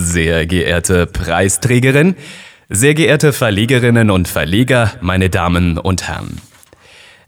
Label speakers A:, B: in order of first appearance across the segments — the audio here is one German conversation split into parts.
A: Sehr geehrte Preisträgerin, sehr geehrte Verlegerinnen und Verleger, meine Damen und Herren.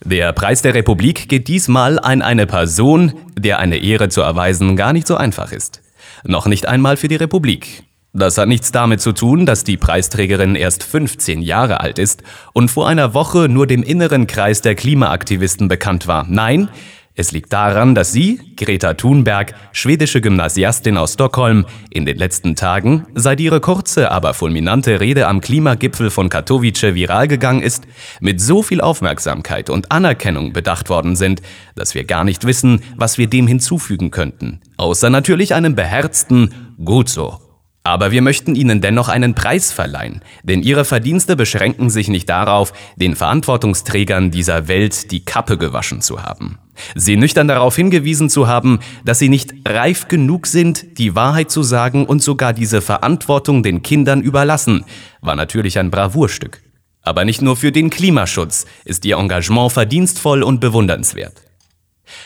A: Der Preis der Republik geht diesmal an eine Person, der eine Ehre zu erweisen gar nicht so einfach ist. Noch nicht einmal für die Republik. Das hat nichts damit zu tun, dass die Preisträgerin erst 15 Jahre alt ist und vor einer Woche nur dem inneren Kreis der Klimaaktivisten bekannt war. Nein, es liegt daran, dass sie, Greta Thunberg, schwedische Gymnasiastin aus Stockholm, in den letzten Tagen, seit ihre kurze, aber fulminante Rede am Klimagipfel von Katowice viral gegangen ist, mit so viel Aufmerksamkeit und Anerkennung bedacht worden sind, dass wir gar nicht wissen, was wir dem hinzufügen könnten. Außer natürlich einem beherzten Gut so. Aber wir möchten Ihnen dennoch einen Preis verleihen, denn Ihre Verdienste beschränken sich nicht darauf, den Verantwortungsträgern dieser Welt die Kappe gewaschen zu haben. Sie nüchtern darauf hingewiesen zu haben, dass sie nicht reif genug sind, die Wahrheit zu sagen und sogar diese Verantwortung den Kindern überlassen, war natürlich ein Bravourstück. Aber nicht nur für den Klimaschutz ist ihr Engagement verdienstvoll und bewundernswert.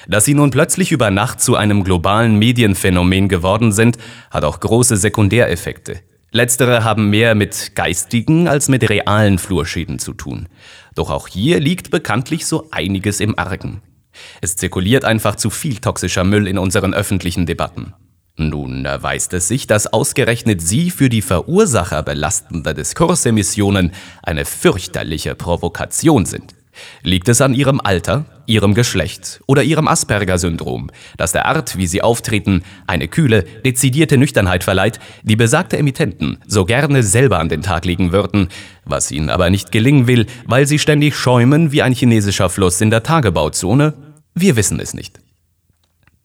A: Dass sie nun plötzlich über Nacht zu einem globalen Medienphänomen geworden sind, hat auch große Sekundäreffekte. Letztere haben mehr mit geistigen als mit realen Flurschäden zu tun. Doch auch hier liegt bekanntlich so einiges im Argen. Es zirkuliert einfach zu viel toxischer Müll in unseren öffentlichen Debatten. Nun erweist es sich, dass ausgerechnet Sie für die Verursacher belastender Diskursemissionen eine fürchterliche Provokation sind. Liegt es an ihrem Alter, ihrem Geschlecht oder ihrem Asperger-Syndrom, das der Art, wie sie auftreten, eine kühle, dezidierte Nüchternheit verleiht, die besagte Emittenten so gerne selber an den Tag legen würden, was ihnen aber nicht gelingen will, weil sie ständig schäumen wie ein chinesischer Fluss in der Tagebauzone? Wir wissen es nicht.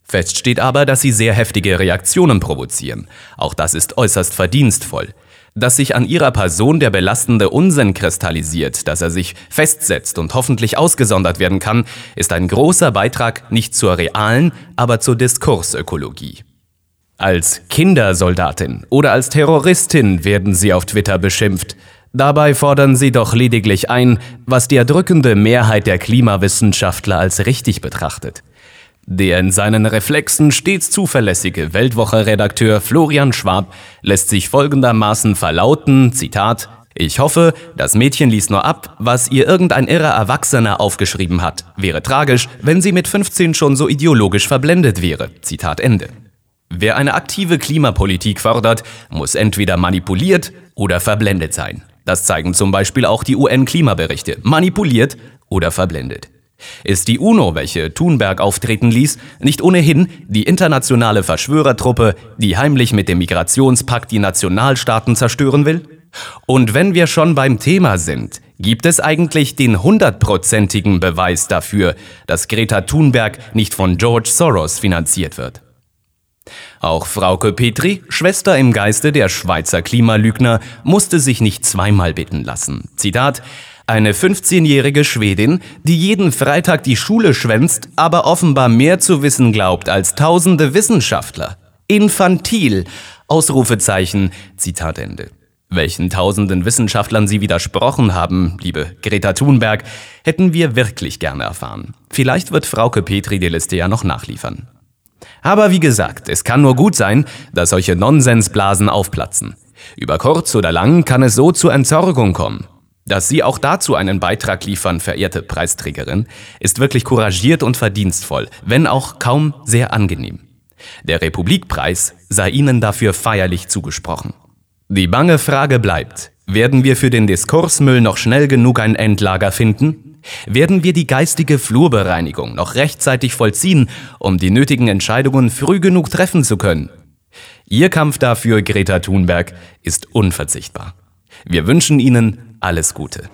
A: Fest steht aber, dass sie sehr heftige Reaktionen provozieren. Auch das ist äußerst verdienstvoll dass sich an ihrer Person der belastende Unsinn kristallisiert, dass er sich festsetzt und hoffentlich ausgesondert werden kann, ist ein großer Beitrag nicht zur realen, aber zur Diskursökologie. Als Kindersoldatin oder als Terroristin werden sie auf Twitter beschimpft. Dabei fordern sie doch lediglich ein, was die erdrückende Mehrheit der Klimawissenschaftler als richtig betrachtet. Der in seinen Reflexen stets zuverlässige Weltwoche-Redakteur Florian Schwab lässt sich folgendermaßen verlauten, Zitat, ich hoffe, das Mädchen liest nur ab, was ihr irgendein irrer Erwachsener aufgeschrieben hat. Wäre tragisch, wenn sie mit 15 schon so ideologisch verblendet wäre. Zitat Ende. Wer eine aktive Klimapolitik fordert, muss entweder manipuliert oder verblendet sein. Das zeigen zum Beispiel auch die UN-Klimaberichte. Manipuliert oder verblendet. Ist die UNO, welche Thunberg auftreten ließ, nicht ohnehin die internationale Verschwörertruppe, die heimlich mit dem Migrationspakt die Nationalstaaten zerstören will? Und wenn wir schon beim Thema sind, gibt es eigentlich den hundertprozentigen Beweis dafür, dass Greta Thunberg nicht von George Soros finanziert wird. Auch Frauke Petri, Schwester im Geiste der Schweizer Klimalügner, musste sich nicht zweimal bitten lassen. Zitat eine 15-jährige Schwedin, die jeden Freitag die Schule schwänzt, aber offenbar mehr zu wissen glaubt als tausende Wissenschaftler. Infantil! Ausrufezeichen, Zitat Ende. Welchen tausenden Wissenschaftlern Sie widersprochen haben, liebe Greta Thunberg, hätten wir wirklich gerne erfahren. Vielleicht wird Frauke Petri die Liste ja noch nachliefern. Aber wie gesagt, es kann nur gut sein, dass solche Nonsensblasen aufplatzen. Über kurz oder lang kann es so zur Entsorgung kommen. Dass Sie auch dazu einen Beitrag liefern, verehrte Preisträgerin, ist wirklich couragiert und verdienstvoll, wenn auch kaum sehr angenehm. Der Republikpreis sei Ihnen dafür feierlich zugesprochen. Die bange Frage bleibt, werden wir für den Diskursmüll noch schnell genug ein Endlager finden? Werden wir die geistige Flurbereinigung noch rechtzeitig vollziehen, um die nötigen Entscheidungen früh genug treffen zu können? Ihr Kampf dafür, Greta Thunberg, ist unverzichtbar. Wir wünschen Ihnen alles Gute.